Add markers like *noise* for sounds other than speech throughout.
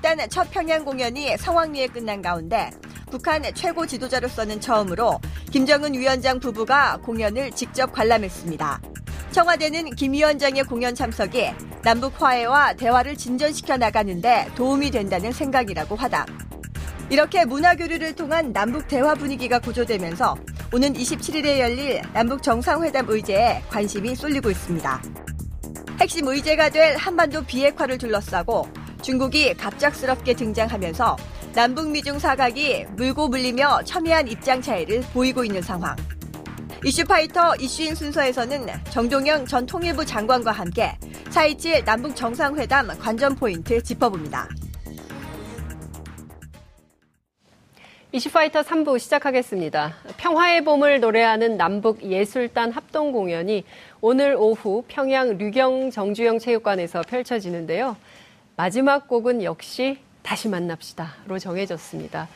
남북예술단 첫 평양 공연이 성황리에 끝난 가운데 북한 최고 지도자로서는 처음으로 김정은 위원장 부부가 공연을 직접 관람했습니다. 청와대는 김 위원장의 공연 참석이 남북 화해와 대화를 진전시켜 나가는데 도움이 된다는 생각이라고 하다. 이렇게 문화 교류를 통한 남북 대화 분위기가 고조되면서 오는 27일에 열릴 남북 정상회담 의제에 관심이 쏠리고 있습니다. 핵심 의제가 될 한반도 비핵화를 둘러싸고 중국이 갑작스럽게 등장하면서 남북 미중 사각이 물고 물리며 첨예한 입장 차이를 보이고 있는 상황. 이슈파이터 이슈인 순서에서는 정동영 전 통일부 장관과 함께 4.27 남북 정상회담 관전 포인트 짚어봅니다. 이슈파이터 3부 시작하겠습니다. 평화의 봄을 노래하는 남북 예술단 합동 공연이 오늘 오후 평양 류경 정주영 체육관에서 펼쳐지는데요. 마지막 곡은 역시 다시 만납시다로 정해졌습니다.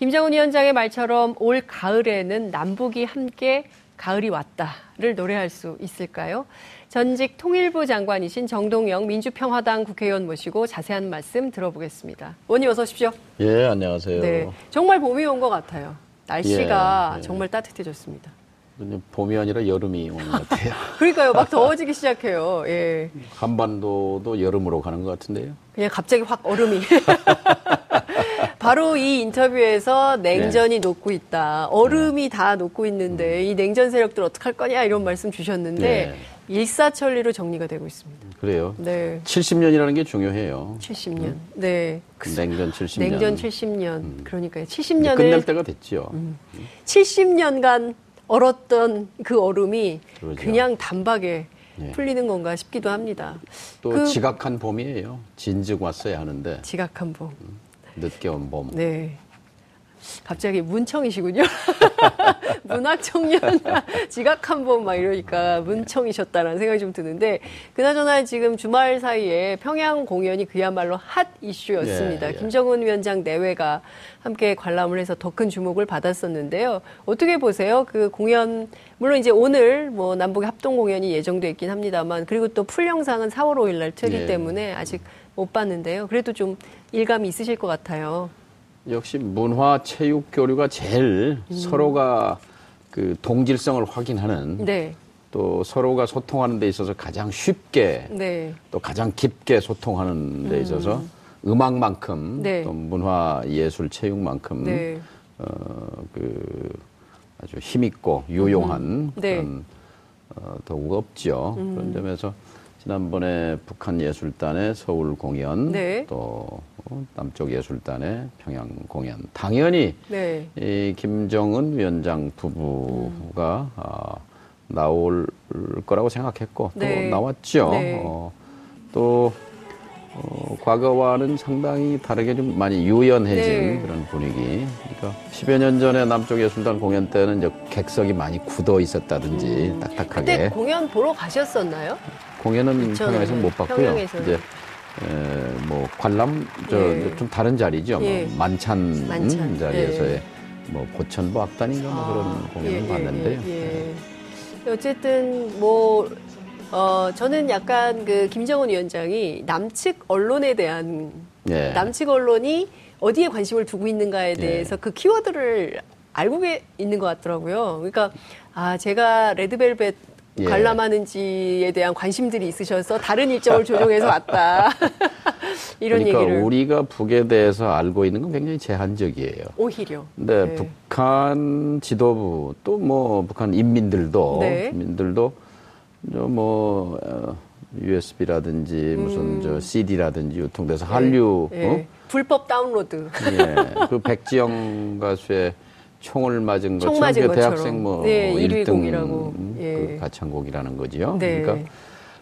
김정은 위원장의 말처럼 올 가을에는 남북이 함께 가을이 왔다를 노래할 수 있을까요? 전직 통일부 장관이신 정동영 민주평화당 국회의원 모시고 자세한 말씀 들어보겠습니다. 원님 어서 오십시오. 예, 안녕하세요. 네, 정말 봄이 온 것 같아요. 날씨가 예, 예. 정말 따뜻해졌습니다. 봄이 아니라 여름이 오는 것 같아요. *laughs* 그러니까요, 막 더워지기 시작해요. 예. 한반도도 여름으로 가는 것 같은데요. 그냥 갑자기 확 얼음이. *laughs* 바로 이 인터뷰에서 냉전이 네. 녹고 있다. 얼음이 네. 다 녹고 있는데 음. 이 냉전 세력들 어떡할 거냐 이런 말씀 주셨는데 네. 일사천리로 정리가 되고 있습니다. 그래요. 네. 70년이라는 게 중요해요. 70년. 음. 네. 냉전 70년. 냉전 70년. 음. 그러니까요. 70년을 끝낼 때가 됐죠. 음. 70년간 얼었던 그 얼음이 그러죠. 그냥 단박에 예. 풀리는 건가 싶기도 합니다. 또 그, 지각한 봄이에요. 진즉 왔어야 하는데. 지각한 봄. 음. 늦게 온 봄. 네. 갑자기 문청이시군요. *laughs* *laughs* 문학 청년 지각 한 번 막 이러니까 문청이셨다라는 생각이 좀 드는데 그나저나 지금 주말 사이에 평양 공연이 그야말로 핫 이슈였습니다. 예, 예. 김정은 위원장 내외가 함께 관람을 해서 더 큰 주목을 받았었는데요. 어떻게 보세요? 그 공연 물론 이제 오늘 뭐 남북 합동 공연이 예정돼 있긴 합니다만 그리고 또 풀 영상은 4월 5일 날 틀기 예. 때문에 아직 못 봤는데요. 그래도 좀 일감이 있으실 것 같아요. 역시 문화 체육 교류가 제일 음. 서로가 그 동질성을 확인하는 네. 또 서로가 소통하는 데 있어서 가장 쉽게 네. 또 가장 깊게 소통하는 데 있어서 음. 악만큼 네. 또 문화 예술 체육만큼 네. 어그 아주 힘있고 유용한 음. 네. 그런 어, 도구가 없죠. 음. 그런 점에서 지난번에 북한 예술단의 서울 공연 네. 또 남쪽 예술단의 평양 공연 당연히 네. 이 김정은 위원장 부부가 음. 아, 나올 거라고 생각했고 또 네. 나왔죠. 네. 어, 또 어, 과거와는 상당히 다르게 좀 많이 유연해진 네. 그런 분위기. 그러니까 10여 년 전에 남쪽 예술단 공연 때는 이제 객석이 많이 굳어 있었다든지 음. 딱딱하게. 그때 공연 보러 가셨었나요? 공연은 평양에서 못 봤고요. 평양에서는. 이제 에, 뭐 관람 저좀 예. 다른 자리죠. 뭐 예. 뭐 만찬, 만찬. 자리에서의 예. 뭐 보천보 악단인가 뭐 아. 그런 공연을 예, 봤는데요. 예, 예. 어쨌든 뭐 어, 저는 약간 그 김정은 위원장이 남측 언론에 대한 남측 언론이 어디에 관심을 두고 있는가에 대해서 그 키워드를 알고 있는 것 같더라고요. 그러니까 아 제가 레드벨벳 예. 관람하는지에 대한 관심들이 있으셔서 다른 일정을 조정해서 왔다. *laughs* 이런 그러니까 얘기를. 우리가 북에 대해서 알고 있는 건 굉장히 제한적이에요. 오히려. 근데 네. 북한 지도부 또 뭐 북한 인민들도 네. 인민들도 뭐 어, USB라든지 무슨 음. 저 CD라든지 유통돼서 네. 한류 네. 어? 불법 다운로드. 예. 그 백지영 가수의 총을 맞은 것처럼 맞은 그 대학생 뭐 네, 1등 예. 그 가창곡이라는 거지요. 네. 그러니까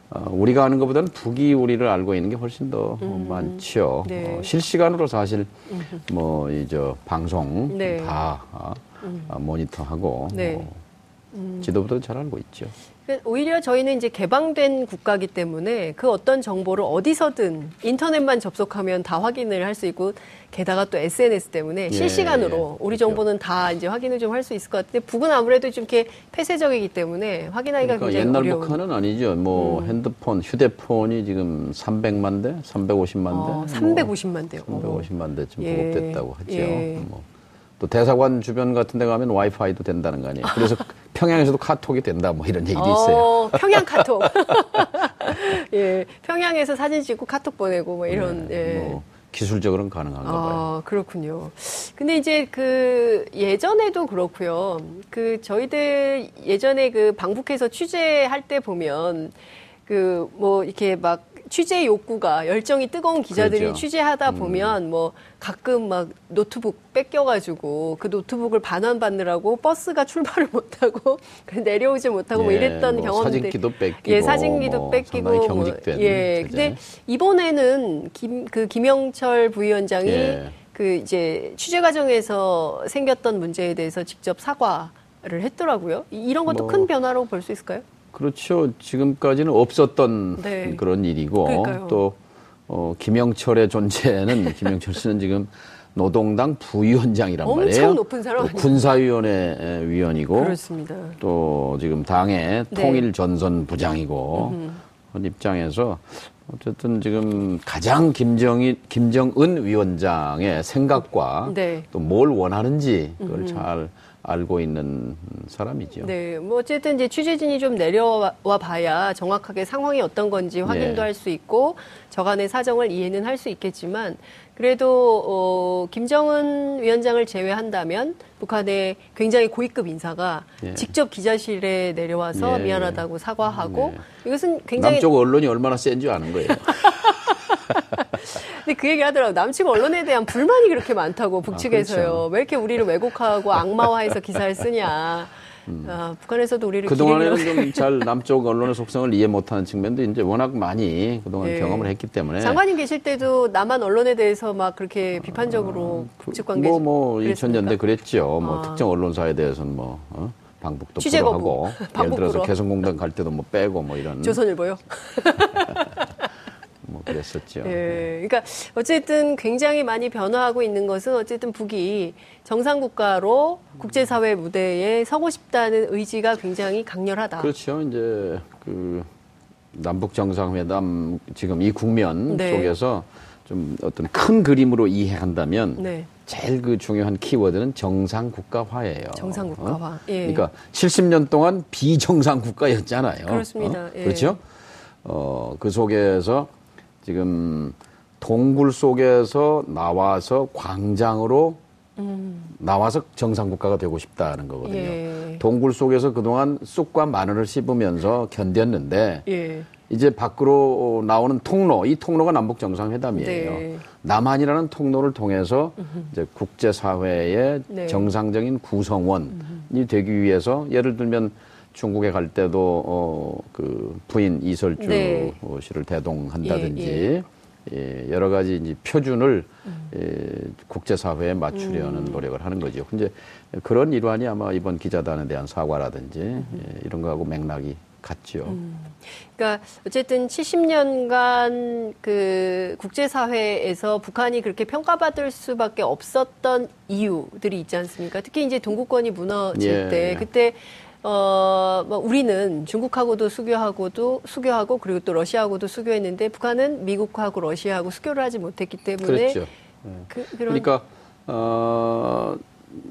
어, 우리가 아는 것보다는 북이 우리를 알고 있는 게 훨씬 더 음. 많죠. 네. 어, 실시간으로 사실 뭐 이 저 방송 네. 다 어, 음. 모니터하고 네. 뭐 음. 지도부도 잘 알고 있죠. 그 오히려 저희는 이제 개방된 국가기 때문에 그 어떤 정보를 어디서든 인터넷만 접속하면 다 확인을 할 수 있고 게다가 또 SNS 때문에 예, 실시간으로 예, 우리 그렇죠. 정보는 다 이제 확인을 좀 할 수 있을 것 같은데 북은 아무래도 좀 이렇게 폐쇄적이기 때문에 확인하기가 그러니까 굉장히 옛날 어려운. 북한은 아니죠. 뭐 음. 핸드폰, 휴대폰이 지금 300만 대, 350만 대, 어, 350만 대요. 350만 대쯤 예. 보급됐다고 하죠. 예. 뭐. 또 대사관 주변 같은 데 가면 와이파이도 된다는 거 아니에요. 그래서 *laughs* 평양에서도 카톡이 된다 뭐 이런 얘기도 있어요. 어, 평양 카톡. *laughs* 예. 평양에서 사진 찍고 카톡 보내고 뭐 이런 네, 예. 뭐 기술적으로는 가능한가 봐요. 아, 그렇군요. 근데 이제 그 예전에도 그렇고요. 그 저희들 예전에 그 방북해서 취재할 때 보면 그 뭐 이렇게 막 취재 욕구가 열정이 뜨거운 기자들이 그렇죠. 취재하다 음. 보면 음. 뭐 가끔 막 노트북 뺏겨가지고 그 노트북을 반환받느라고 버스가 출발을 *laughs* 못하고 내려오지 못하고 뭐 예, 뭐 이랬던 뭐 경험들 사진기도 뺏기고 예 사진기도 뭐 뺏기고 뭐 경직된 예 제재. 근데 이번에는 김 그 김영철 부위원장이 예. 그 이제 취재 과정에서 생겼던 문제에 대해서 직접 사과를 했더라고요. 이런 것도 뭐, 큰 변화로 볼 수 있을까요? 그렇죠. 지금까지는 없었던 네. 그런 일이고 그러니까요. 또 어, 김영철의 존재는 *laughs* 김영철 씨는 지금 노동당 부위원장이란 엄청 말이에요. 높은 사람. 군사위원회 위원이고 그렇습니다. 또 지금 당의 네. 통일전선 부장이고 그런 입장에서 어쨌든 지금 가장 김정일 김정은 위원장의 생각과 네. 또뭘 원하는지 그걸. 잘 알고 있는 사람이죠. 네, 뭐 어쨌든 이제 취재진이 좀 내려와 봐야 정확하게 상황이 어떤 건지 확인도 네. 할수 있고 저간의 사정을 이해는 할 수 있겠지만 그래도 어, 김정은 위원장을 제외한다면 북한의 굉장히 고위급 인사가 예. 직접 기자실에 내려와서 예. 미안하다고 사과하고 예. 이것은 굉장히 남쪽 언론이 얼마나 센지 아는 거예요. *laughs* 근데 그 얘기 하더라고. 남측 언론에 대한 불만이 그렇게 많다고 북측에서요. 아, 그렇죠. 왜 이렇게 우리를 왜곡하고 악마화해서 기사를 쓰냐. 음. 아, 북한에서도 우리를 그동안에는 좀 잘 남쪽 언론의 속성을 이해 못하는 측면도 이제 워낙 많이 그동안 네. 경험을 했기 때문에 장관님 계실 때도 남한 언론에 대해서 막 그렇게 비판적으로 아, 북측 관계 뭐뭐 뭐 2000년대 그랬죠. 뭐 아. 특정 언론사에 대해서는 뭐 어? 방북도 불허하고 예를 들어서 개성공단 갈 때도 뭐 빼고 뭐 이런 조선일보요. *laughs* 뭐 그랬었죠. 예. 그러니까 어쨌든 굉장히 많이 변화하고 있는 것은 어쨌든 북이 정상 국가로 국제사회 무대에 서고 싶다는 의지가 굉장히 강렬하다. 그렇죠. 이제 그 남북 정상회담 지금 이 국면 네. 속에서 좀 어떤 큰 그림으로 이해한다면 네. 제일 그 중요한 키워드는 정상 국가화예요. 정상 국가화. 어? 예. 그러니까 70년 동안 비정상 국가였잖아요. 그렇습니다. 어? 예. 그렇죠? 어, 그 속에서 지금 동굴 속에서 나와서 광장으로 음. 나와서 정상국가가 되고 싶다는 거거든요. 예. 동굴 속에서 그동안 쑥과 마늘을 씹으면서 견뎠는데 예. 이제 밖으로 나오는 통로, 이 통로가 남북 정상회담이에요. 네. 남한이라는 통로를 통해서 이제 국제사회의 네. 정상적인 구성원이 되기 위해서 예를 들면 중국에 갈 때도 어, 그 부인 이설주 네. 씨를 대동한다든지 예, 예. 예, 여러 가지 이제 표준을 음. 예, 국제사회에 맞추려는 음. 노력을 하는 거죠. 근데 그런 일환이 아마 이번 기자단에 대한 사과라든지 음. 예, 이런 거하고 맥락이 같죠. 음. 그러니까 어쨌든 70년간 그 국제사회에서 북한이 그렇게 평가받을 수밖에 없었던 이유들이 있지 않습니까? 특히 이제 동구권이 무너질 예. 때 그때 어, 뭐 우리는 중국하고도 수교하고도 수교하고 그리고 또 러시아하고도 수교했는데 북한은 미국하고 러시아하고 수교를 하지 못했기 때문에 그렇죠. 그, 그러니까 어,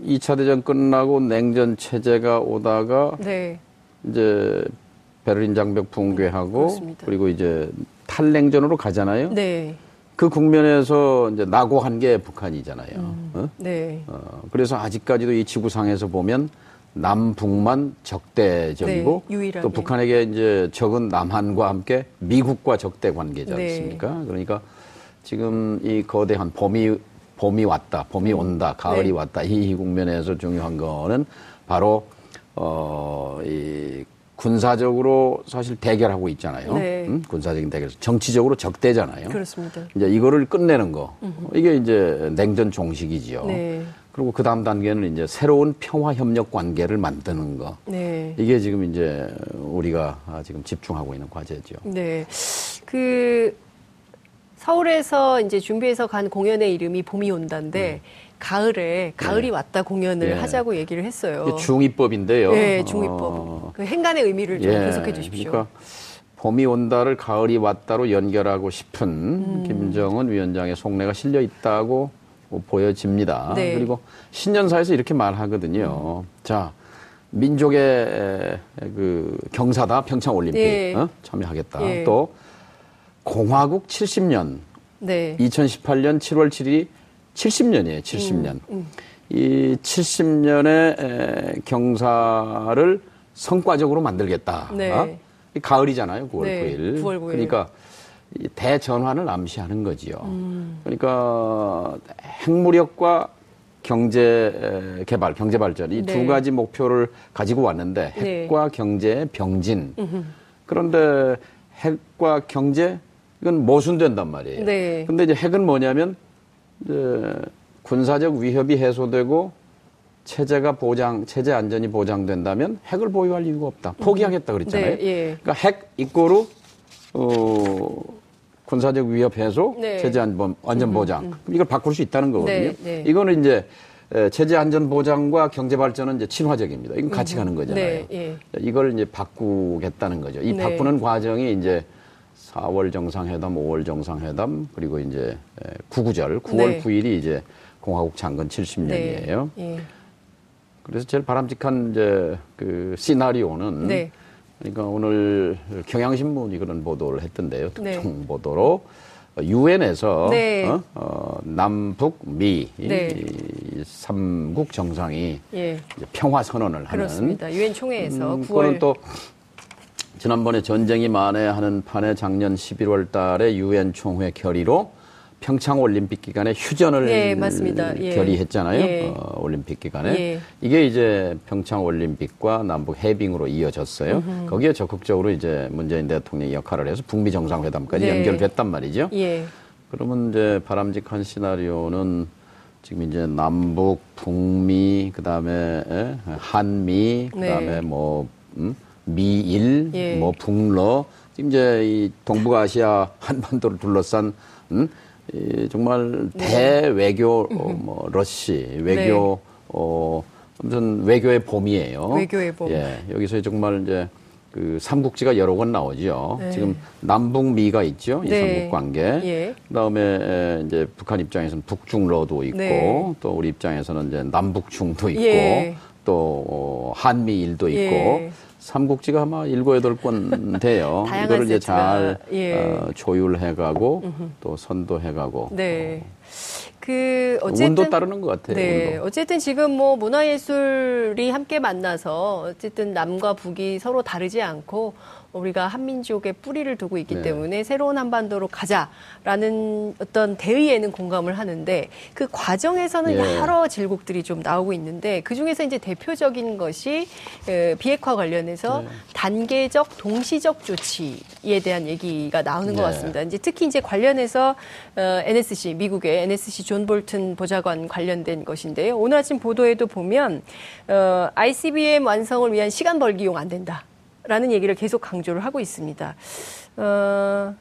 2차 대전 끝나고 냉전 체제가 오다가 네. 이제 베를린 장벽 붕괴하고 그렇습니다. 그리고 이제 탈냉전으로 가잖아요. 네. 그 국면에서 이제 낙오한 게 북한이잖아요. 음, 어? 네. 어, 그래서 아직까지도 이 지구상에서 보면 남북만 적대적이고 네, 또 북한에게 이제 적은 남한과 함께 미국과 적대 관계지 네. 않습니까? 네. 그러니까 지금 이 거대한 봄이 봄이 왔다, 봄이 음. 온다, 가을이 네. 왔다 이 국면에서 중요한 거는 바로 어 이 군사적으로 사실 대결하고 있잖아요. 네. 음? 군사적인 대결. 정치적으로 적대잖아요. 그렇습니다. 이제 이거를 끝내는 거. 음흠. 이게 이제 냉전 종식이지요. 네. 그리고 그 다음 단계는 이제 새로운 평화 협력 관계를 만드는 거. 네. 이게 지금 이제 우리가 지금 집중하고 있는 과제죠. 네. 그 서울에서 이제 준비해서 간 공연의 이름이 봄이 온다인데 음. 가을에 가을이 네. 왔다 공연을 네. 하자고 얘기를 했어요. 중의법인데요. 네, 중의법. 어... 그 행간의 의미를 좀 예. 해석해 주십시오. 그러니까 봄이 온다를 가을이 왔다로 연결하고 싶은 음. 김정은 위원장의 속내가 실려 있다고 보여집니다. 네. 그리고 신년사에서 이렇게 말하거든요. 음. 자, 민족의 그 경사다 평창 올림픽 예. 어? 참여하겠다. 예. 또 공화국 70년. 네. 2018년 7월 7일이 70년이에요, 70년. 음, 음. 이 70년의 경사를 성과적으로 만들겠다. 네. 어? 가을이잖아요, 9월 네, 9일. 9월 9일. 그러니까 대전환을 암시하는 거지요. 음. 그러니까 핵무력과 경제 개발, 경제 발전 이두 네. 가지 목표를 가지고 왔는데 네. 핵과 경제의 병진. 음흠. 그런데 핵과 경제 이건 모순된단 말이에요. 네. 근데 이제 핵은 뭐냐면 군사적 위협이 해소되고 체제가 보장, 체제 안전이 보장된다면 핵을 보유할 이유가 없다. 포기하겠다 그랬잖아요. 네, 예. 그러니까 핵 이꼬르 어, 군사적 위협 해소, 네. 체제 안전, 안전 보장. 음, 음. 이걸 바꿀 수 있다는 거거든요. 네, 네. 이거는 이제 체제 안전 보장과 경제 발전은 이제 친화적입니다. 이건 같이 음, 가는 거잖아요. 네, 예. 이걸 이제 바꾸겠다는 거죠. 이 네. 바꾸는 과정이 이제 4월 정상회담, 5월 정상회담, 그리고 이제 구구절, 9월 네. 9일이 이제 공화국 창건 70년이에요. 네. 예. 그래서 제일 바람직한 이제 그 시나리오는 네. 그러니까 오늘 경향신문이 그런 보도를 했던데요. 특종 네. 보도로 유엔에서 네. 어? 어, 남북 미 네. 이 삼국 정상이 예. 평화 선언을 하는 그렇습니다. 유엔 총회에서 음, 9월 또 지난번에 전쟁이 만회하는 판에 작년 11월 달에 유엔 총회 결의로 평창 올림픽 기간에 휴전을 예, 예. 결의했잖아요. 예. 어, 올림픽 기간에 예. 이게 이제 평창 올림픽과 남북 해빙으로 이어졌어요. 음흠. 거기에 적극적으로 이제 문재인 대통령이 역할을 해서 북미 정상회담까지 네. 연결됐단 말이죠. 예. 그러면 이제 바람직한 시나리오는 지금 이제 남북, 북미, 그다음에 한미, 그다음에 네. 뭐 음? 미일, 예. 뭐 북러, 지금 이제 이 동북아시아 *laughs* 한반도를 둘러싼 음? 이 정말 네. 대외교 어, 뭐 러시 외교 네. 어 아무튼 외교의 봄이에요. 외교의 봄. 예, 여기서 정말 이제 그 삼국지가 여러 권 나오죠. 네. 지금 남북 미가 있죠. 이 네. 삼국 관계. 예. 그다음에 이제 북한 입장에서는 북중러도 있고 네. 또 우리 입장에서는 이제 남북중도 있고 예. 또 어, 한미일도 있고 예. 삼국지가 아마 일곱 여덟 권 *laughs* 돼요. 이거를 이제 잘 예. 어, 조율해가고 또 선도해가고. 네. 어. 그 어쨌든 운도 따르는 것 같아요. 네, 운도. 어쨌든 지금 뭐 문화예술이 함께 만나서 어쨌든 남과 북이 서로 다르지 않고 우리가 한민족의 뿌리를 두고 있기 네. 때문에 새로운 한반도로 가자라는 어떤 대의에는 공감을 하는데 그 과정에서는 예. 여러 질곡들이 좀 나오고 있는데 그 중에서 이제 대표적인 것이 비핵화 관련해서 네. 단계적 동시적 조치에 대한 얘기가 나오는 네. 것 같습니다. 이제 특히 이제 관련해서 NSC 어, 미국의 NSC 존 볼튼 보좌관 관련된 것인데요. 오늘 아침 보도에도 보면 어, ICBM 완성을 위한 시간 벌기용 안 된다. 라는 얘기를 계속 강조를 하고 있습니다. 어,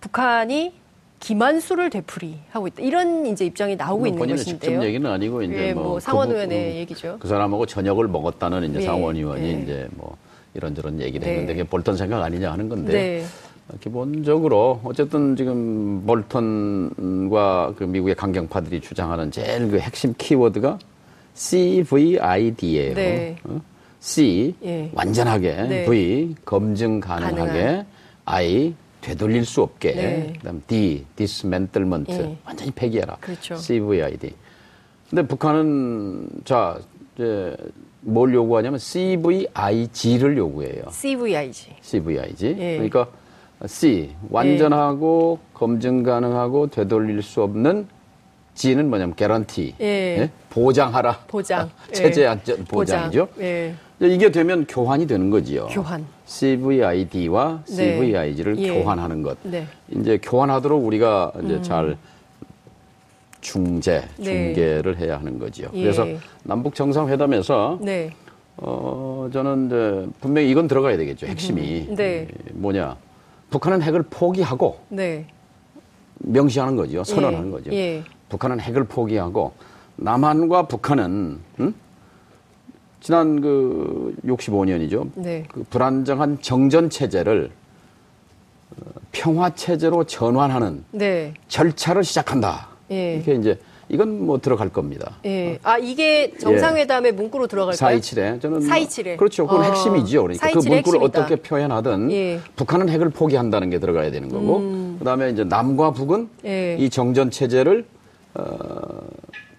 북한이 기만수를 되풀이하고 있다. 이런 이제 입장이 나오고 있는 것인데요. 직접 얘기는 아니고 이제 예, 뭐, 뭐 상원 의원의 그, 얘기죠. 그 사람하고 저녁을 먹었다는 이제 예, 상원 의원이 예. 이제 뭐 이런저런 얘기를 네. 했는데 그게 볼턴 생각 아니냐 하는 건데 네. 기본적으로 어쨌든 지금 볼턴과 그 미국의 강경파들이 주장하는 제일 그 핵심 키워드가 CVID예요. 네. 어? C 예. 완전하게 네. V 검증 가능하게 가능한. I 되돌릴 수 없게 네. 그다음 D dismantlement 예. 완전히 폐기해라. 그렇죠. CVID. 근데 북한은 자 이제 뭘 요구하냐면 CVIG를 요구해요. CVIG. CVIG. 예. 그러니까 C 완전하고 예. 검증 가능하고 되돌릴 수 없는 G는 뭐냐면 개런티. 예. 예? 보장하라. 보장. 아, *laughs* 체제 안전 보장이죠. 보장. 예. 이게 되면 교환이 되는 거지요. 교환. CVID와 네. CVIG를 예. 교환하는 것. 네. 이제 교환하도록 우리가 이제 음. 잘 중재, 네. 중계를 해야 하는 거지요. 예. 그래서 남북 정상회담에서 네. 어 저는 이제 분명히 이건 들어가야 되겠죠. 핵심이 음. 네. 뭐냐? 북한은 핵을 포기하고 네. 명시하는 거죠. 선언하는 예. 거죠. 예. 북한은 핵을 포기하고 남한과 북한은 음? 지난 그 65년이죠. 네. 그 불안정한 정전 체제를 어, 평화 체제로 전환하는 네. 절차를 시작한다. 예. 이게 이제 이건 뭐 들어갈 겁니다. 예. 아 이게 정상회담의 예. 문구로 들어갈까요? 427에 저는 427에 뭐 그렇죠. 그건 아, 핵심이죠. 그러니까 그 문구를 핵심이다. 어떻게 표현하든 예. 북한은 핵을 포기한다는 게 들어가야 되는 거고 음. 그다음에 이제 남과 북은 예. 이 정전 체제를 어,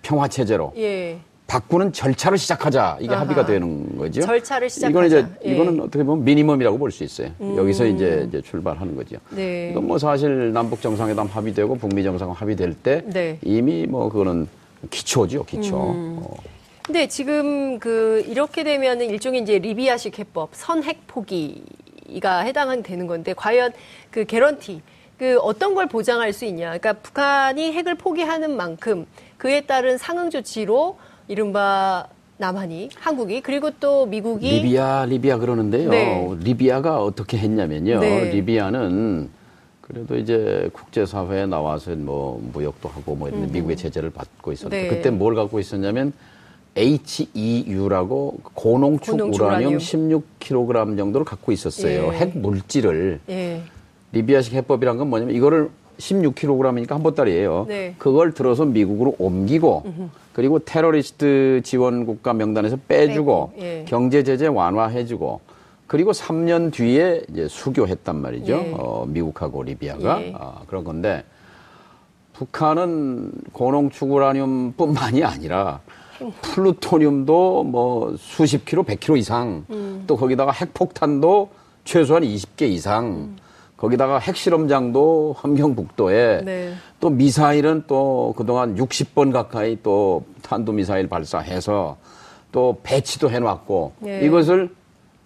평화 체제로 예. 바꾸는 절차를 시작하자 이게 아하. 합의가 되는 거죠. 절차를 시작하자. 이건 이제 예. 이거는 어떻게 보면 미니멈이라고 볼 수 있어요. 음. 여기서 이제, 이제 출발하는 거죠. 네. 이건 뭐 사실 남북 정상회담 합의되고 북미 정상회담 합의될 때 네. 이미 뭐 그거는 기초죠, 기초. 음. 어. 근데 지금 그 이렇게 되면은 일종의 이제 리비아식 해법 선핵 포기가 해당되는 건데 과연 그 개런티 그 어떤 걸 보장할 수 있냐? 그러니까 북한이 핵을 포기하는 만큼 그에 따른 상응 조치로 이른바 남한이, 한국이, 그리고 또 미국이. 리비아, 리비아 그러는데요. 네. 리비아가 어떻게 했냐면요. 네. 리비아는 그래도 이제 국제사회에 나와서 뭐 무역도 하고 뭐 음. 미국의 제재를 받고 있었는데 네. 그때 뭘 갖고 있었냐면 HEU라고 고농축, 고농축 우라늄 16kg 정도를 갖고 있었어요. 예. 핵 물질을. 예. 리비아식 해법이란 건 뭐냐면 이거를 16kg이니까 한 보따리예요. 네. 그걸 들어서 미국으로 옮기고. 그리고 테러리스트 지원 국가 명단에서 빼주고 예. 경제 제재 완화해주고 그리고 3년 뒤에 이제 수교했단 말이죠. 예. 어, 미국하고 리비아가 예. 어, 그런 건데 북한은 고농축 우라늄뿐만이 아니라 플루토늄도 뭐 수십 킬로, 백 킬로 이상 음. 또 거기다가 핵폭탄도 최소한 20개 이상 음. 거기다가 핵실험장도 함경북도에 네. 또 미사일은 또 그동안 60번 가까이 또 탄도미사일 발사해서 또 배치도 해놨고 네. 이것을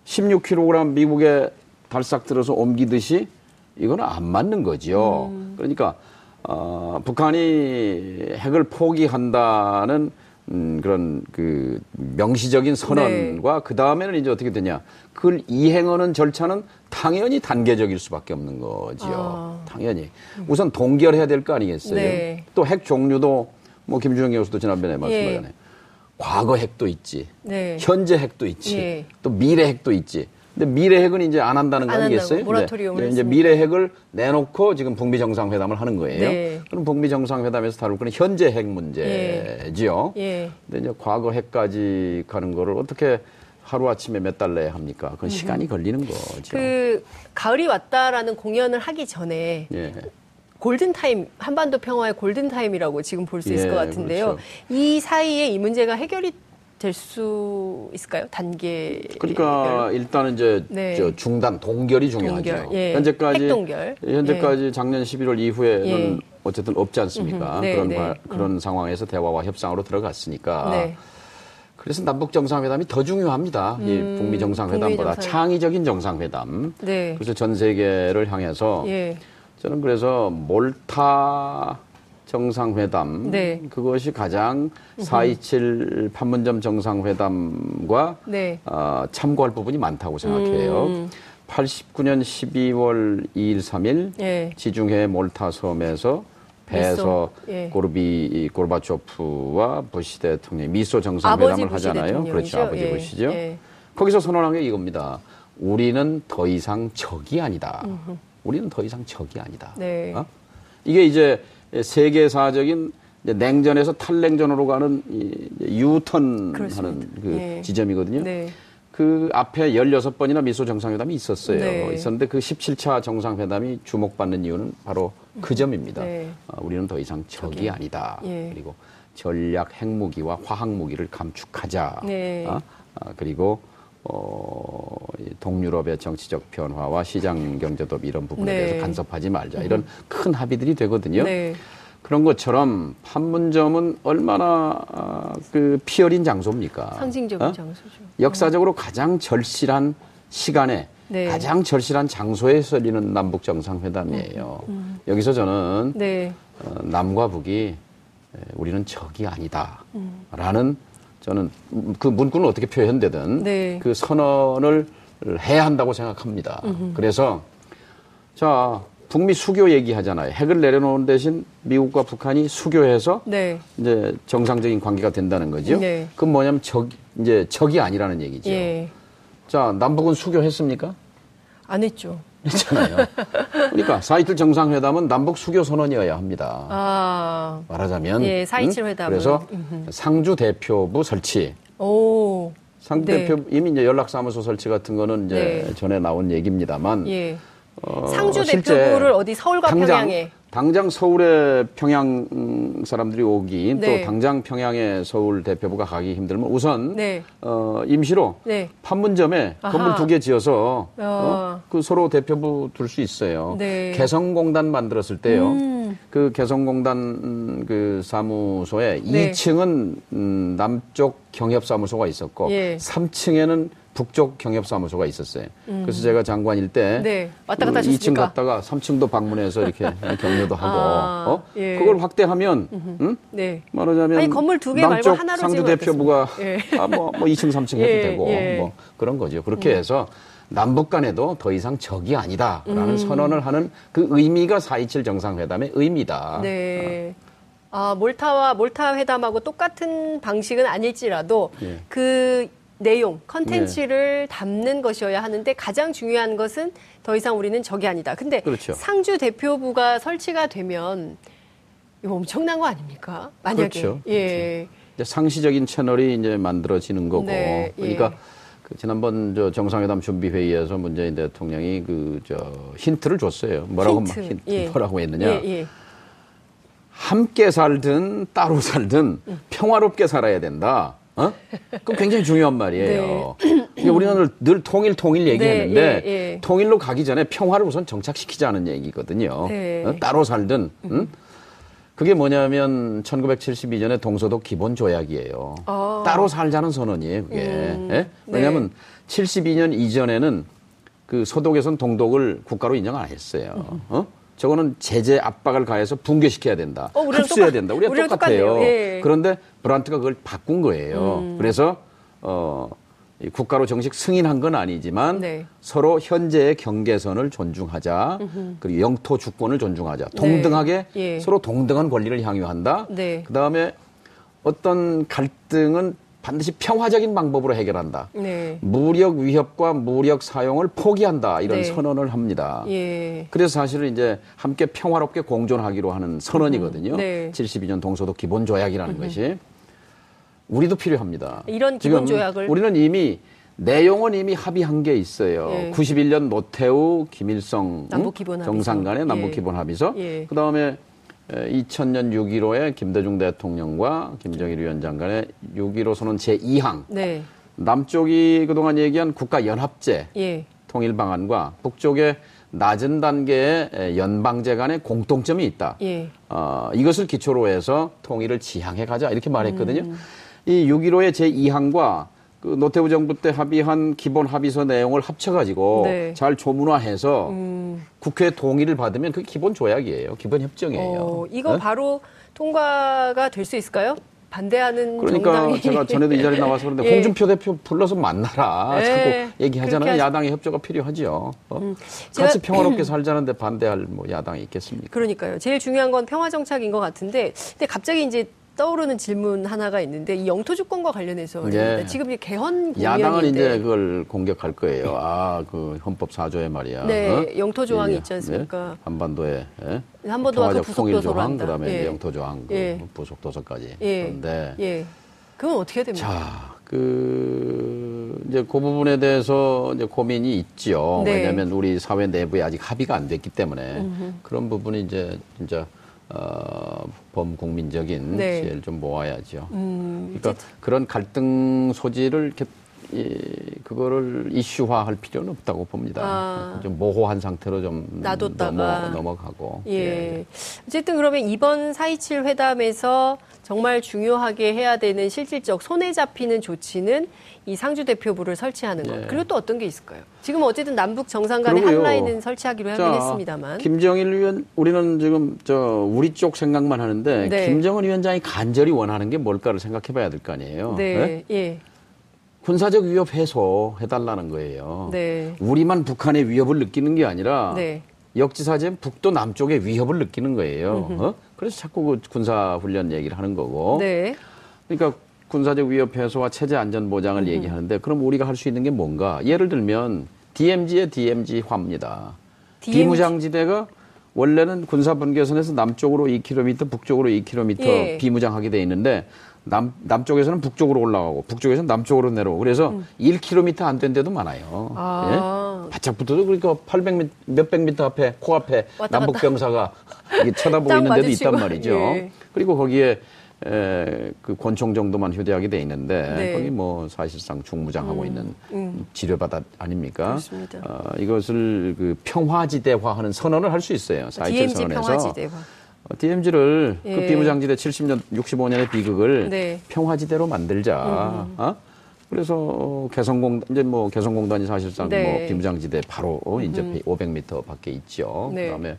16kg 미국에 발싹 들어서 옮기듯이 이거는 안 맞는 거지요. 음. 그러니까 어, 북한이 핵을 포기한다는 음, 그런 그 명시적인 선언과 네. 그 다음에는 이제 어떻게 되냐. 그걸 이행하는 절차는 당연히 단계적일 수밖에 없는 거지요. 아. 당연히. 우선 동결해야 될 거 아니겠어요. 네. 또핵 종류도 뭐 김준영 교수도 지난번에 말씀하셨잖아요. 예. 과거 핵도 있지. 네. 현재 핵도 있지. 예. 또 미래 핵도 있지. 근데 미래 핵은 이제 안 한다는 거 아니겠어요? 모라토리움을 네. 이제 미래 핵을 내놓고 지금 북미 정상회담을 하는 거예요. 네. 그럼 북미 정상회담에서 다룰 거는 현재 핵 문제지요. 예. 예. 근데 이제 과거 핵까지 가는 거를 어떻게 하루 아침에 몇 달 내에 합니까? 그건 시간이 걸리는 거죠. 그 가을이 왔다라는 공연을 하기 전에 예. 골든 타임 한반도 평화의 골든 타임이라고 지금 볼수 있을 예, 것 같은데요. 그렇죠. 이 사이에 이 문제가 해결이 될 수 있을까요? 단계. 그러니까. 일단은 이제 네. 중단 동결이 중요하죠. 동결, 예. 현재까지 핵동결. 현재까지 예. 작년 11월 이후에는 예. 어쨌든 없지 않습니까? 네, 그런 네. 그런 음. 상황에서 대화와 협상으로 들어갔으니까. 네. 그래서 남북 정상회담이 더 중요합니다. 음, 이 북미 정상회담보다 북미 정상... 창의적인 정상회담. 네. 그래서 전 세계를 향해서 예. 저는 그래서 몰타 정상회담 네. 그것이 가장 4.27 판문점 정상회담과 네. 어, 참고할 부분이 많다고 생각해요. 음. 89년 12월 2일 3일 예. 지중해 몰타 섬에서 배에서 예. 고르비 고르바초프와 부시 대통령이 미소 정상회담을 하잖아요. 그렇죠. 아버지 예. 부시죠. 예. 거기서 선언한 게 이겁니다. 우리는 더 이상 적이 아니다. 음흠. 우리는 더 이상 적이 아니다. 네. 어? 이게 이제 세계사적인 냉전에서 탈냉전으로 가는 유턴하는 그 네. 지점이거든요. 네. 그 앞에 16번이나 미소 정상회담이 있었어요. 네. 있었는데 그 17차 정상회담이 주목받는 이유는 바로 그 점입니다. 네. 어, 우리는 더 이상 적이 저기. 아니다. 예. 그리고 전략 핵무기와 화학무기를 감축하자. 네. 어? 어, 그리고 어, 동유럽의 정치적 변화와 시장 경제도 이런 부분에 네. 대해서 간섭하지 말자. 이런 큰 합의들이 되거든요. 네. 그런 것처럼 판문점은 얼마나 아, 그 피어린 장소입니까? 상징적인 어? 장소죠. 역사적으로 가장 절실한 시간에 네. 가장 절실한 장소에 설리는 남북 정상회담이에요. 음, 음. 여기서 저는 네. 어, 남과 북이 우리는 적이 아니다라는 음. 저는 그 문구는 어떻게 표현되든 네. 그 선언을 해야 한다고 생각합니다. 음흠. 그래서 자 북미 수교 얘기하잖아요. 핵을 내려놓은 대신 미국과 북한이 수교해서 네. 이제 정상적인 관계가 된다는 거죠. 네. 그건 뭐냐면 적 이제 적이 아니라는 얘기죠. 예. 자 남북은 수교했습니까? 안 했죠. 했잖아요. 그러니까 4.27 정상회담은 남북 수교 선언이어야 합니다. 아. 말하자면. 예, 4.27 응? 회담. 그래서 상주 대표부 설치. 오. 상주 네. 대표 이미 이제 연락사무소 설치 같은 거는 이제 네. 전에 나온 얘기입니다만. 예. 어, 상주 대표부를 어디 서울과 평양에 당장 서울에 평양 사람들이 오기 네. 또 당장 평양에 서울 대표부가 가기 힘들면 우선 네. 어, 임시로 네. 판문점에 아하. 건물 두 개 지어서 어. 어, 그 서로 대표부 둘 수 있어요. 네. 개성공단 만들었을 때요. 음. 그 개성공단 그 사무소에 네. 2층은 음, 남쪽 경협사무소가 있었고 예. 3층에는 북쪽 경협사무소가 있었어요. 음. 그래서 제가 장관일 때 네. 왔다 갔다 그 2층 갔다가 3층도 방문해서 이렇게 *laughs* 격려도 하고 아, 어? 예. 그걸 확대하면 응? 네. 말하자면 아니, 건물 두 개 말고 하나로 상주 대표부가 예. 아, 뭐, 뭐 2층 3층 해도 예, 되고 예. 뭐 그런 거죠. 그렇게 음. 해서 남북 간에도 더 이상 적이 아니다라는 음. 선언을 하는 그 의미가 4.27 정상회담의 의미다. 네. 아, 몰타와 몰타 회담하고 똑같은 방식은 아닐지라도 예. 그 내용, 컨텐츠를 네. 담는 것이어야 하는데 가장 중요한 것은 더 이상 우리는 적이 아니다. 근데 그렇죠. 상주 대표부가 설치가 되면 이거 엄청난 거 아닙니까? 만약에 그렇죠. 예. 그렇죠. 상시적인 채널이 이제 만들어지는 거고. 네, 예. 그러니까 그 지난번 저 정상회담 준비 회의에서 문재인 대통령이 그 저 힌트를 줬어요. 뭐라고 힌트. 힌트 예. 뭐라고 했느냐? 예, 예. 함께 살든 따로 살든 음. 평화롭게 살아야 된다. 어? 그건 굉장히 중요한 말이에요. 네. 우리는 늘 통일 통일 얘기했는데 네, 예, 예. 통일로 가기 전에 평화를 우선 정착시키자는 얘기거든요. 네. 어? 따로 살든 응? 그게 뭐냐면 1972년에 동서독 기본 조약이에요. 아. 따로 살자는 선언이에요, 그게. 음, 예? 왜냐하면 72년 이전에는 그 서독에선 동독을 국가로 인정 안 했어요. 어? 저거는 제재 압박을 가해서 붕괴시켜야 된다. 어, 흡수해야 된다. 우리가 똑같아요. 예. 그런데 브란트가 그걸 바꾼 거예요. 음. 그래서 어 국가로 정식 승인한 건 아니지만 네. 서로 현재의 경계선을 존중하자. 음흠. 그리고 영토 주권을 존중하자. 네. 동등하게 네. 예. 서로 동등한 권리를 향유한다. 네. 그다음에 어떤 갈등은 반드시 평화적인 방법으로 해결한다. 네. 무력 위협과 무력 사용을 포기한다. 이런 네. 선언을 합니다. 예. 그래서 사실은 이제 함께 평화롭게 공존하기로 하는 선언이거든요. 네. 72년 동서독 기본 조약이라는 것이 우리도 필요합니다. 이런 기본 조약을 우리는 이미 내용은 이미 합의한 게 있어요. 예. 91년 노태우, 김일성 정상 간의 남북 기본 합의서. 예. 예. 그다음에 2000년 6.15에 김대중 대통령과 김정일 위원장 간의 6.15 선언 제2항. 네. 남쪽이 그동안 얘기한 국가연합제 예. 통일 방안과 북쪽의 낮은 단계의 연방제 간의 공통점이 있다. 예. 어, 이것을 기초로 해서 통일을 지향해 가자 이렇게 말했거든요. 음. 이 6.15의 제2항과 그 노태우 정부 때 합의한 기본 합의서 내용을 합쳐가지고 네. 잘 조문화해서 음. 국회 동의를 받으면 그게 기본 조약이에요. 기본 협정이에요. 어, 이거 네? 바로 통과가 될 수 있을까요? 반대하는 그러니까 정당이... 제가 전에도 이 자리에 나와서 그런데 *laughs* 예. 홍준표 대표 불러서 만나라 예. 자꾸 얘기하잖아요. 하시... 야당의 협조가 필요하죠. 어? 음. 같이 평화롭게 *clears throat* 살자는데 반대할 뭐 야당이 있겠습니까? 그러니까요. 제일 중요한 건 평화 정착인 것 같은데 근데 갑자기 이제 떠오르는 질문 하나가 있는데 이 영토 주권과 관련해서 네. 지금 이제 개헌 야당은 이제 그걸 공격할 거예요. 아 그 헌법 4조에 말이야. 네, 어? 영토 조항이 예. 있지 않습니까? 네? 한반도에 예? 한반도가 그 부속 도서로 한다. 그다음에 예. 영토 조항, 그 예. 부속 도서까지. 예. 그런데 예. 그건 어떻게 됩니까? 자, 그 이제 그 부분에 대해서 이제 고민이 있죠. 네. 왜냐하면 우리 사회 내부에 아직 합의가 안 됐기 때문에 음흠. 그런 부분이 이제 진짜. 어, 범국민적인 네. 지혜를 좀 모아야죠. 음, 그러니까 그런 갈등 소지를 이렇게 이, 그거를 이슈화할 필요는 없다고 봅니다. 아. 좀 모호한 상태로 좀 놔뒀다가 넘어, 가고 예. 예. 어쨌든 그러면 이번 4.27 회담에서 정말 중요하게 해야 되는 실질적 손에 잡히는 조치는 이 상주 대표부를 설치하는 것. 예. 그리고 또 어떤 게 있을까요? 지금 어쨌든 남북 정상 간의 한라인은 설치하기로 하긴 했습니다만. 김정일 위원 우리는 지금 저 우리 쪽 생각만 하는데 네. 김정은 위원장이 간절히 원하는 게 뭘까를 생각해 봐야 될 거 아니에요. 네. 네? 예. 군사적 위협 해소 해달라는 거예요. 네. 우리만 북한의 위협을 느끼는 게 아니라 네. 역지사지엔 북도 남쪽의 위협을 느끼는 거예요. 어? 그래서 자꾸 그 군사 훈련 얘기를 하는 거고. 네. 그러니까 군사적 위협 해소와 체제 안전 보장을 음흠. 얘기하는데 그럼 우리가 할 수 있는 게 뭔가? 예를 들면 DMZ의 DMZ화입니다. DMZ. 비무장지대가 원래는 군사 분계선에서 남쪽으로 2km, 북쪽으로 2km 예. 비무장하게 돼 있는데 남, 남쪽에서는 북쪽으로 올라가고 북쪽에서는 남쪽으로 내려오고 그래서 음. 1km 안 된 데도 많아요. 아. 예? 바짝 붙어도 그러니까 800m, 몇백 미터 앞에 코앞에 남북 병사가 쳐다보고 있는 데도 있단 말이죠. 예. 그리고 거기에 에, 그 권총 정도만 휴대하게 돼 있는데 네. 거기 뭐 사실상 중무장하고 음, 있는 음. 지뢰바다 아닙니까? 그렇습니다. 어, 이것을 그 평화지대화하는 선언을 할 수 있어요. 사이첼 선언에서. 평화지대화. 어, DMZ를 그 예. 그 비무장지대 70년, 65년의 비극을 네. 평화지대로 만들자. 음. 어? 그래서 개성공 이제 뭐 개성공단이 사실상 네. 뭐 비무장지대 바로 인제 음. 500m 밖에 있죠. 네. 그다음에 에,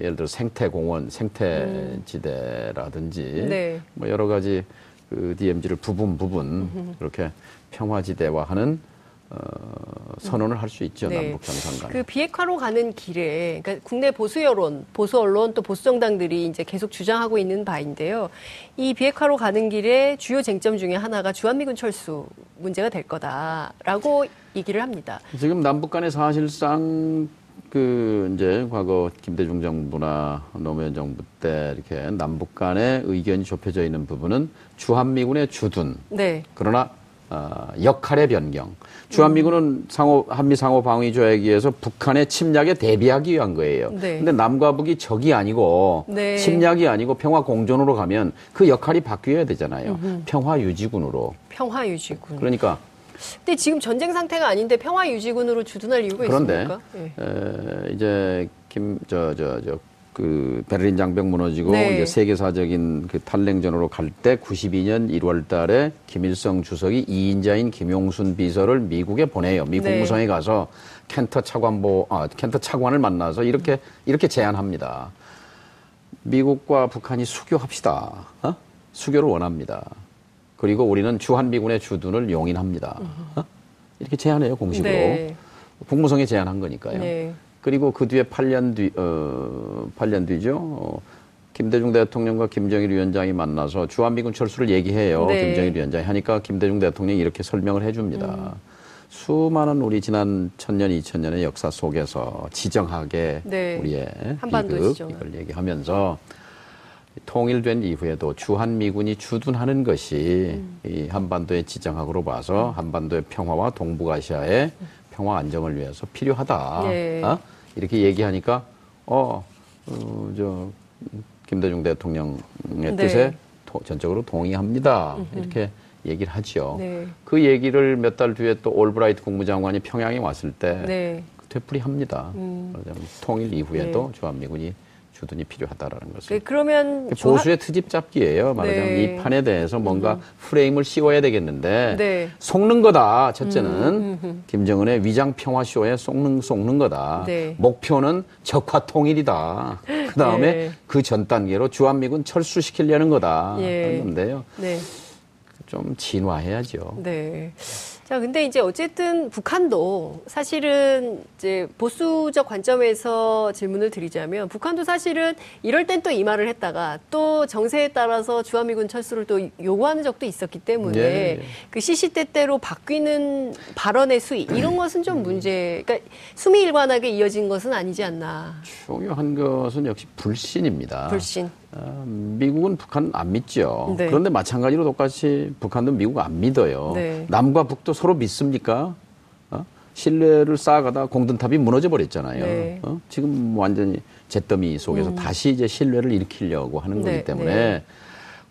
예를 들어 생태공원, 생태지대라든지 음. 네. 뭐 여러 가지 그 DMZ를 부분 부분 음 그렇게 평화지대화하는 어, 선언을 할 수 있죠 네. 남북 정상 간. 그 비핵화로 가는 길에 그러니까 국내 보수 여론, 보수 언론 또 보수 정당들이 이제 계속 주장하고 있는 바인데요. 이 비핵화로 가는 길에 주요 쟁점 중에 하나가 주한미군 철수 문제가 될 거다라고 얘기를 합니다. 지금 남북 간에 사실상 그 이제 과거 김대중 정부나 노무현 정부 때 이렇게 남북 간의 의견이 좁혀져 있는 부분은 주한미군의 주둔. 네. 그러나 어, 역할의 변경. 주한미군은 상호 한미 상호 방위 조약에 의해서 북한의 침략에 대비하기 위한 거예요. 네. 근데 남과 북이 적이 아니고 네. 침략이 아니고 평화 공존으로 가면 그 역할이 바뀌어야 되잖아요. 음흠. 평화 유지군으로. 평화 유지군. 그러니까 근데 지금 전쟁 상태가 아닌데 평화 유지군으로 주둔할 이유가 그런데, 있습니까? 네. 에, 이제 김 저 저 저 그 베를린 장벽 무너지고 네. 이제 세계사적인 그 탈냉전으로 갈 때 92년 1월 달에 김일성 주석이 2인자인 김용순 비서를 미국에 보내요. 미 네. 국무성에 가서 켄터 차관보 아 켄터 차관을 만나서 이렇게 이렇게 제안합니다. 미국과 북한이 수교합시다. 어? 수교를 원합니다. 그리고 우리는 주한미군의 주둔을 용인합니다. 어? 이렇게 제안해요, 공식으로. 네. 국무성에 제안한 거니까요. 네. 그리고 그 뒤에 8년 뒤, 어, 8년 뒤죠. 어, 김대중 대통령과 김정일 위원장이 만나서 주한미군 철수를 얘기해요. 네. 김정일 위원장이 하니까 김대중 대통령이 이렇게 설명을 해줍니다. 음. 수많은 우리 지난 천년, 이천년의 역사 속에서 지정하게 네. 우리의 비극 이걸 얘기하면서 통일된 이후에도 주한미군이 주둔하는 것이 음. 이 한반도의 지정학으로 봐서 한반도의 평화와 동북아시아의 평화 안정을 위해서 필요하다. 네. 어? 이렇게 얘기하니까 어, 어, 저 김대중 대통령의 네. 뜻에 도, 전적으로 동의합니다. 음흠. 이렇게 얘기를 하죠. 네. 그 얘기를 몇 달 뒤에 또 올브라이트 국무장관이 평양에 왔을 때 네. 되풀이합니다. 음. 통일 이후에도 네. 주한미군이 주둔이 필요하다라는 것을. 네, 그러면 보수의 하... 트집 잡기예요. 말하자면 네. 이 판에 대해서 뭔가 음. 프레임을 씌워야 되겠는데 네. 속는 거다. 첫째는 음, 음, 음. 김정은의 위장 평화 쇼에 속는 속는 거다. 네. 목표는 적화 통일이다. 그 다음에 네. 그전 단계로 주한미군 철수시키려는 거다. 예. 하는 건데요. 네. 좀 진화해야죠. 네. 자, 근데 이제 어쨌든 북한도 사실은 이제 보수적 관점에서 질문을 드리자면 북한도 사실은 이럴 땐 또 이 말을 했다가 또 정세에 따라서 주한미군 철수를 또 요구하는 적도 있었기 때문에 네. 네. 그 시시때때로 바뀌는 발언의 수위 이런 것은 좀 문제, 그러니까 수미일관하게 이어진 것은 아니지 않나. 중요한 것은 역시 불신입니다. 불신. 어, 미국은 북한 안 믿죠. 네. 그런데 마찬가지로 똑같이 북한도 미국 안 믿어요. 네. 남과 북도 서로 믿습니까? 어? 신뢰를 쌓아가다 공든탑이 무너져 버렸잖아요. 네. 어? 지금 완전히 잿더미 속에서 음. 다시 이제 신뢰를 일으키려고 하는 거기 네, 때문에 네.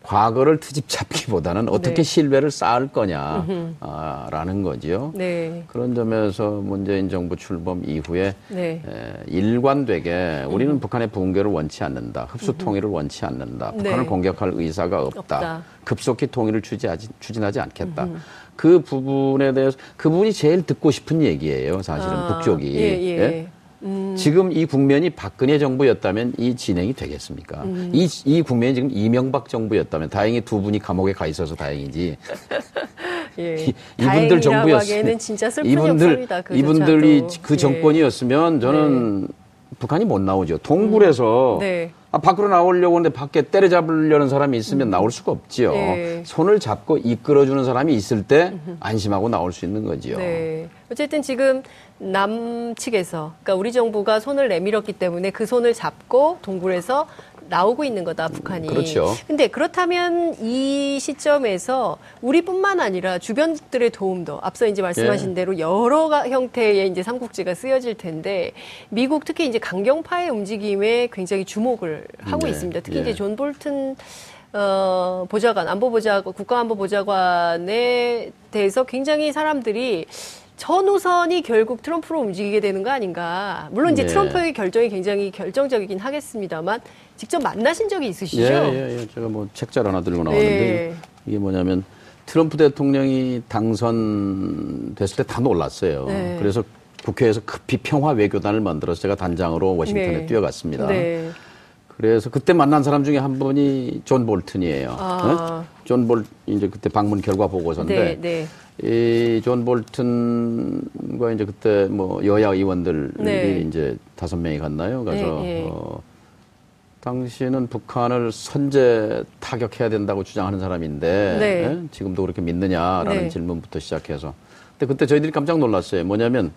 과거를 트집 잡기보다는 어떻게 네. 신뢰를 쌓을 거냐라는 아, 거지요. 네. 그런 점에서 문재인 정부 출범 이후에 네. 에, 일관되게 우리는 음. 북한의 붕괴를 원치 않는다. 흡수 통일을 원치 않는다. 네. 북한을 공격할 의사가 없다. 없다. 급속히 통일을 추진하지, 추진하지 않겠다. 음흠. 그 부분에 대해서 그 부분이 제일 듣고 싶은 얘기예요. 사실은 아, 북쪽이. 예, 예. 예? 음. 지금 이 국면이 박근혜 정부였다면 이 진행이 되겠습니까? 음. 이, 이 국면이 지금 이명박 정부였다면 다행히 두 분이 감옥에 가 있어서 다행이지. *laughs* 예. 이 분들 정부였으면 이분들 그 이분들이 그 예. 정권이었으면 저는 네. 북한이 못 나오죠. 동굴에서 음. 네. 아, 밖으로 나오려고 하는데 밖에 때려잡으려는 사람이 있으면 음. 나올 수가 없지요. 네. 손을 잡고 이끌어주는 사람이 있을 때 안심하고 나올 수 있는 거지요. 네. 어쨌든 지금 남측에서 그러니까 우리 정부가 손을 내밀었기 때문에 그 손을 잡고 동굴에서 나오고 있는 거다 북한이. 그렇죠. 근데 그렇다면 이 시점에서 우리뿐만 아니라 주변국들의 도움도 앞서 이제 말씀하신 예. 대로 여러 형태의 이제 삼국지가 쓰여질 텐데 미국 특히 이제 강경파의 움직임에 굉장히 주목을 하고 네. 있습니다. 특히 예. 이제 존 볼튼 어, 보좌관, 안보보좌관, 국가안보보좌관에 대해서 굉장히 사람들이 전우선이 결국 트럼프로 움직이게 되는 거 아닌가. 물론 이제 네. 트럼프의 결정이 굉장히 결정적이긴 하겠습니다만 직접 만나신 적이 있으시죠? 예, 예, 예. 제가 뭐 책자를 하나 들고 나왔는데 네. 이게 뭐냐면 트럼프 대통령이 당선됐을 때 다 놀랐어요. 네. 그래서 국회에서 급히 평화 외교단을 만들어서 제가 단장으로 워싱턴에 네. 뛰어갔습니다. 네. 그래서 그때 만난 사람 중에 한 분이 존 볼튼이에요. 아. 네? 존 볼, 이제 그때 방문 결과 보고서인데, 네, 네. 이 존 볼튼과 이제 그때 뭐 여야 의원들이 네. 이제 다섯 명이 갔나요? 가서. 어, 당신은 북한을 선제 타격해야 된다고 주장하는 사람인데 네. 예? 지금도 그렇게 믿느냐라는 네. 질문부터 시작해서 근데 그때 저희들이 깜짝 놀랐어요. 뭐냐면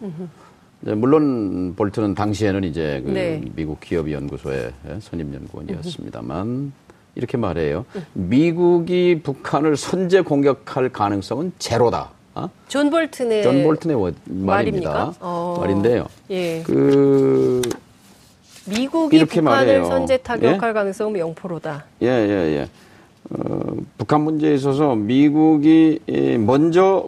물론 볼튼은 당시에는 이제 그 네. 미국 기업연구소의 예, 선임 연구원이었습니다만 이렇게 말해요. 미국이 북한을 선제 공격할 가능성은 제로다. 어? 존 볼튼의 존 볼튼의 말입니다. 어. 말인데요. 예. 그 미국이 이렇게 북한을 말해요. 선제 타격할 예? 가능성은 0%다. 예, 예, 예. 어, 북한 문제에 있어서 미국이 먼저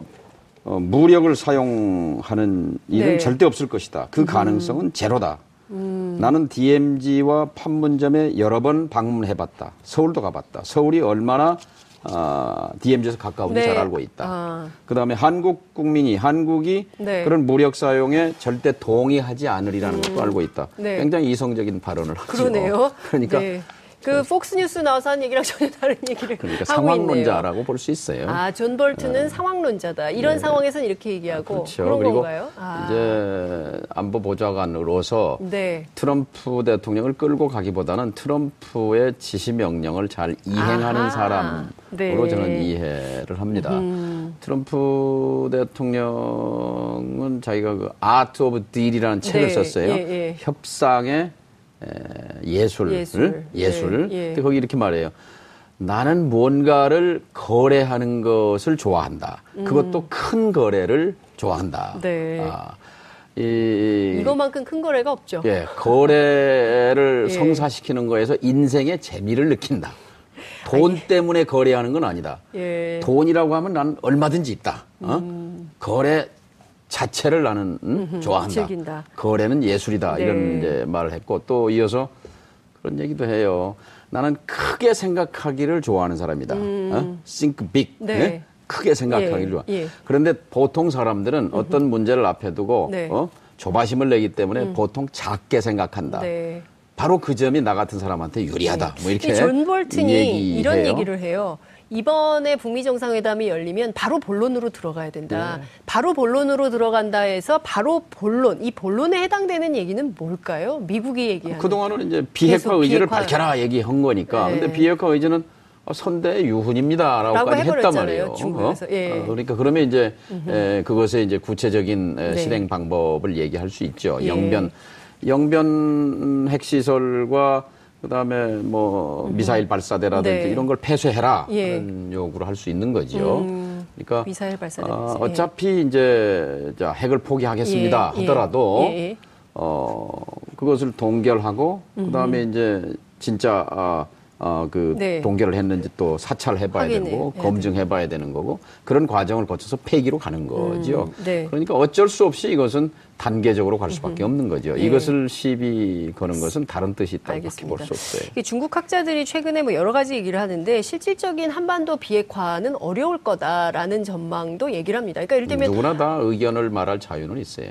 어, 무력을 사용하는 일은 네. 절대 없을 것이다. 그 음. 가능성은 제로다. 음. 나는 DMZ와 판문점에 여러 번 방문해봤다. 서울도 가봤다. 서울이 얼마나 어, DMZ에서 가까운지 네. 잘 알고 있다. 아. 그 다음에 한국 국민이, 한국이 네. 그런 무력 사용에 절대 동의하지 않으리라는 음. 것도 알고 있다. 네. 굉장히 이성적인 발언을 하죠. 그러네요. *laughs* 그러니까 네. 그 폭스뉴스 나와서 한 얘기랑 전혀 다른 얘기를 그러니까 하고 상황론자라고 볼 수 있어요. 아, 존 볼튼은 네. 상황론자다. 이런 네. 상황에서는 이렇게 얘기하고 아, 그렇죠. 그런 건가요? 아. 이제 안보 보좌관으로서 네. 트럼프 대통령을 끌고 가기보다는 트럼프의 지시 명령을 잘 이행하는 아하. 사람으로 네. 저는 이해를 합니다. 음. 트럼프 대통령은 자기가 그 Art of Deal이라는 책을 네. 썼어요. 예, 예. 협상의 예술, 예술, 예술. 예, 예. 근데 거기 이렇게 말해요. 나는 뭔가를 거래하는 것을 좋아한다. 음. 그것도 큰 거래를 좋아한다. 네. 아, 이, 이것만큼 큰 거래가 없죠. 예, 거래를 *laughs* 예. 성사시키는 거에서 인생의 재미를 느낀다. *laughs* 돈 아니, 때문에 거래하는 건 아니다. 예. 돈이라고 하면 난 얼마든지 있다. 어? 음. 거래 자체를 나는 음, 좋아한다. 즐긴다. 거래는 예술이다. 네. 이런 이제 말을 했고 또 이어서 그런 얘기도 해요. 나는 크게 생각하기를 좋아하는 사람이다. 음. 어? Think big. 네. 네? 크게 생각하기를 예. 좋아. 예. 그런데 보통 사람들은 음흠. 어떤 문제를 앞에 두고 네. 어? 조바심을 내기 때문에 음. 보통 작게 생각한다. 네. 바로 그 점이 나 같은 사람한테 유리하다. 네. 뭐 이렇게 존 볼튼이 이런 얘기를 해요. 이번에 북미 정상회담이 열리면 바로 본론으로 들어가야 된다. 네. 바로 본론으로 들어간다 해서 바로 본론, 이 본론에 해당되는 얘기는 뭘까요? 미국이 얘기하는. 그동안은 이제 비핵화 의지를 비핵화. 밝혀라 얘기한 거니까. 네. 근데 비핵화 의지는 선대 유훈입니다라고까지 했단 말이에요. 중국에서. 어? 예. 어, 그러니까 그러면 이제 에, 그것에 이제 구체적인 네. 실행 방법을 얘기할 수 있죠. 예. 영변 영변 핵시설과 그다음에 뭐 음. 미사일 발사대라든지 네. 이런 걸 폐쇄해라 예. 그런 요구를 할 수 있는 거죠. 음. 그러니까 미사일 발사대 어, 어차피 이제 자, 핵을 포기하겠습니다 예. 예. 하더라도 예. 어 그것을 동결하고 그다음에 음. 이제 진짜 아, 어, 그 네. 동결을 했는지 또 사찰해봐야 되고 검증해봐야 되는 거고 그런 과정을 거쳐서 폐기로 가는 거죠. 음, 네. 그러니까 어쩔 수 없이 이것은 단계적으로 갈 수밖에 없는 거죠. 네. 이것을 시비 거는 것은 다른 뜻이 있다고밖에 볼수 없어요. 중국 학자들이 최근에 뭐 여러 가지 얘기를 하는데 실질적인 한반도 비핵화는 어려울 거다라는 전망도 얘기를 합니다. 그러니까 이를테면 누구나 다 의견을 말할 자유는 있어요.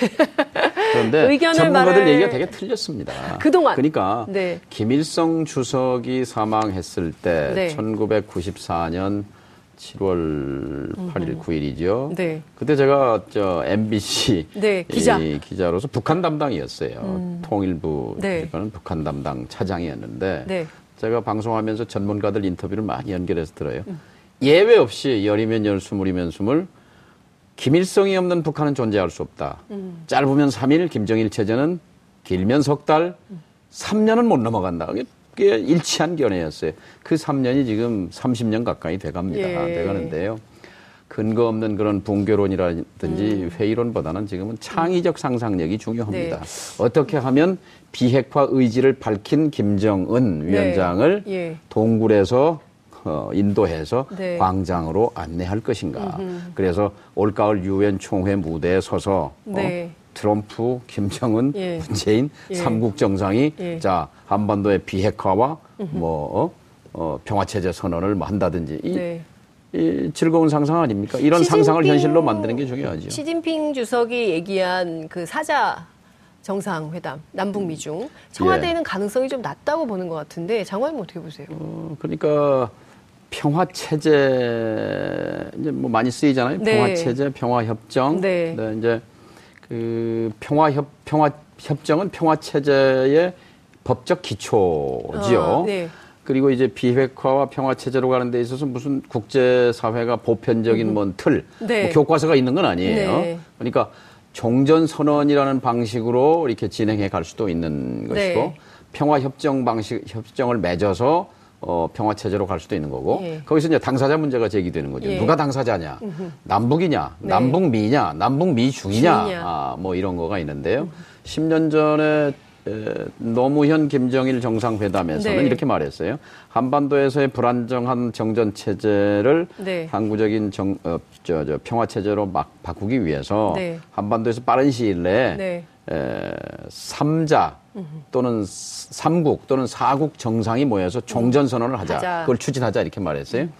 *laughs* 그런데 전문가들 말할... 얘기가 되게 틀렸습니다. 그동안 그러니까 네. 김일성 주석이 사망했을 때 네. 1994년 7월 8일, 9일이죠. 네. 그때 제가 저 MBC 네, 기자. 기자로서 북한 담당이었어요. 음. 통일부 네. 그러니까는 북한 담당 차장이었는데 네. 제가 방송하면서 전문가들 인터뷰를 많이 연결해서 들어요. 음. 예외 없이 열이면 열, 스물이면 스물 김일성이 없는 북한은 존재할 수 없다. 음. 짧으면 3일, 김정일 체제는 길면 석 달, 음. 3년은 못 넘어간다. 꽤 일치한 견해였어요. 그 3년이 지금 30년 가까이 돼갑니다. 예. 돼가는데요. 근거 없는 그런 붕괴론이라든지 음. 회의론보다는 지금은 창의적 상상력이 중요합니다. 네. 어떻게 하면 비핵화 의지를 밝힌 김정은 네. 위원장을 예. 동굴에서 어, 인도해서 네. 광장으로 안내할 것인가. 음흠. 그래서 올가을 유엔 총회 무대에 서서 어, 네. 어, 트럼프, 김정은, 예. 문재인 예. 삼국 정상이 예. 자 한반도의 비핵화와 뭐 어, 어, 평화체제 선언을 뭐 한다든지 이, 네. 이 즐거운 상상 아닙니까? 이런 상상을 현실로 만드는 게 중요하죠. 시진핑 주석이 얘기한 그 사자 정상회담, 남북 미중 청와대는 예. 가능성이 좀 낮다고 보는 것 같은데 장관님 어떻게 보세요? 어, 그러니까 평화 체제 이제 뭐 많이 쓰이잖아요. 네. 평화 체제, 평화 협정. 네. 네. 이제 그 평화 협 평화 협정은 평화 체제의 법적 기초지요. 어, 네. 그리고 이제 비핵화와 평화 체제로 가는 데 있어서 무슨 국제 사회가 보편적인 음. 뭔 틀, 네. 뭐 교과서가 있는 건 아니에요. 네. 그러니까 종전 선언이라는 방식으로 이렇게 진행해 갈 수도 있는 것이고 네. 평화 협정 방식 협정을 맺어서 어, 평화 체제로 갈 수도 있는 거고 예. 거기서 이제 당사자 문제가 제기되는 거죠. 예. 누가 당사자냐, 음흠. 남북이냐, 네. 남북미냐, 남북미중이냐, 아, 뭐 이런 거가 있는데요. 음흠. 10년 전에 에, 노무현 김정일 정상회담에서는 네. 이렇게 말했어요. 한반도에서의 불안정한 정전 체제를 네. 항구적인 정, 어, 저, 저 평화 체제로 막 바꾸기 위해서 네. 한반도에서 빠른 시일 내에 네. 에, 3자 또는 삼국 또는 사국 정상이 모여서 종전 선언을 하자. 하자. 그걸 추진하자 이렇게 말했어요. 음.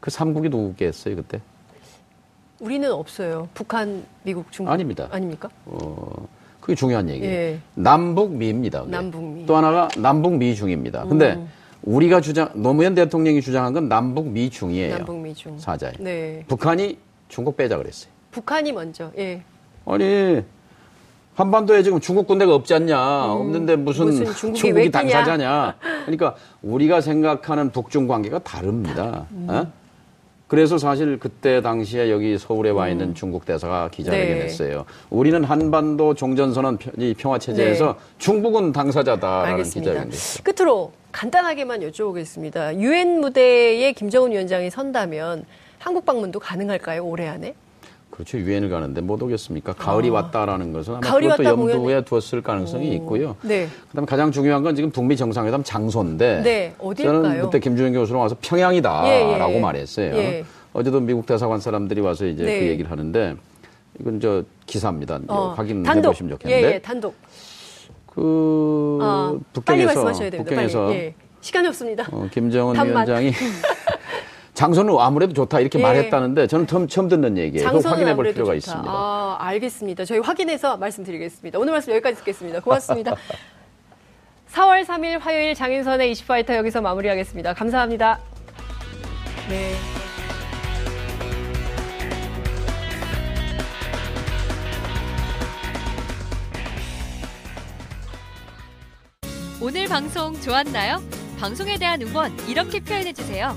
그 삼국이 누구겠어요 그때? 우리는 없어요. 북한, 미국, 중국. 아닙니다. 아닙니까? 어, 그게 중요한 얘기예요. 예. 남북미입니다. 남북미. 또 하나가 남북미중입니다. 근데 음. 우리가 주장 노무현 대통령이 주장한 건 남북미중이에요. 남북미중. 사자에. 네. 북한이 중국 빼자 그랬어요. 북한이 먼저. 예. 아니 한반도에 지금 중국 군대가 없지 않냐. 음, 없는데 무슨, 무슨 중국이, 중국이 당사자냐. 그러니까 우리가 생각하는 북중 관계가 다릅니다. 음. 어? 그래서 사실 그때 당시에 여기 서울에 와 있는 음. 중국 대사가 기자회견했어요. 네. 우리는 한반도 종전선언 평화 체제에서 네. 중국은 당사자다라는 기자회견 끝으로 간단하게만 여쭤보겠습니다. 유엔 무대에 김정은 위원장이 선다면 한국 방문도 가능할까요? 올해 안에? 그렇죠. 유엔을 가는데 못 오겠습니까? 가을이 아. 왔다라는 것은 아마 가을이 그것도 염두에 공연이... 두었을 가능성이 오. 있고요. 네. 그다음에 가장 중요한 건 지금 북미 정상회담 장소인데 네. 저는 그때 김주현 교수랑 와서 평양이다라고 예, 예. 말했어요. 예. 어제도 미국 대사관 사람들이 와서 이제 네. 그 얘기를 하는데 이건 저 기사입니다. 어, 확인해 보시면 좋겠는데. 예, 예, 단독. 그 어, 북경에서 북경에서 예. 시간이 없습니다. 어, 김정은. 위원장이 *laughs* 장소는 아무래도 좋다 이렇게 예. 말했다는데 저는 처음, 처음 듣는 얘기예요. 확인해 볼 필요가 좋다. 있습니다. 아, 알겠습니다. 저희 확인해서 말씀드리겠습니다. 오늘 말씀 여기까지 듣겠습니다. 고맙습니다. *laughs* 4월 3일 화요일 장인선의 이슈파이터 여기서 마무리하겠습니다. 감사합니다. 네. 오늘 방송 좋았나요? 방송에 대한 응원 이렇게 표현해 주세요.